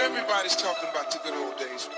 Everybody's talking about the good old days.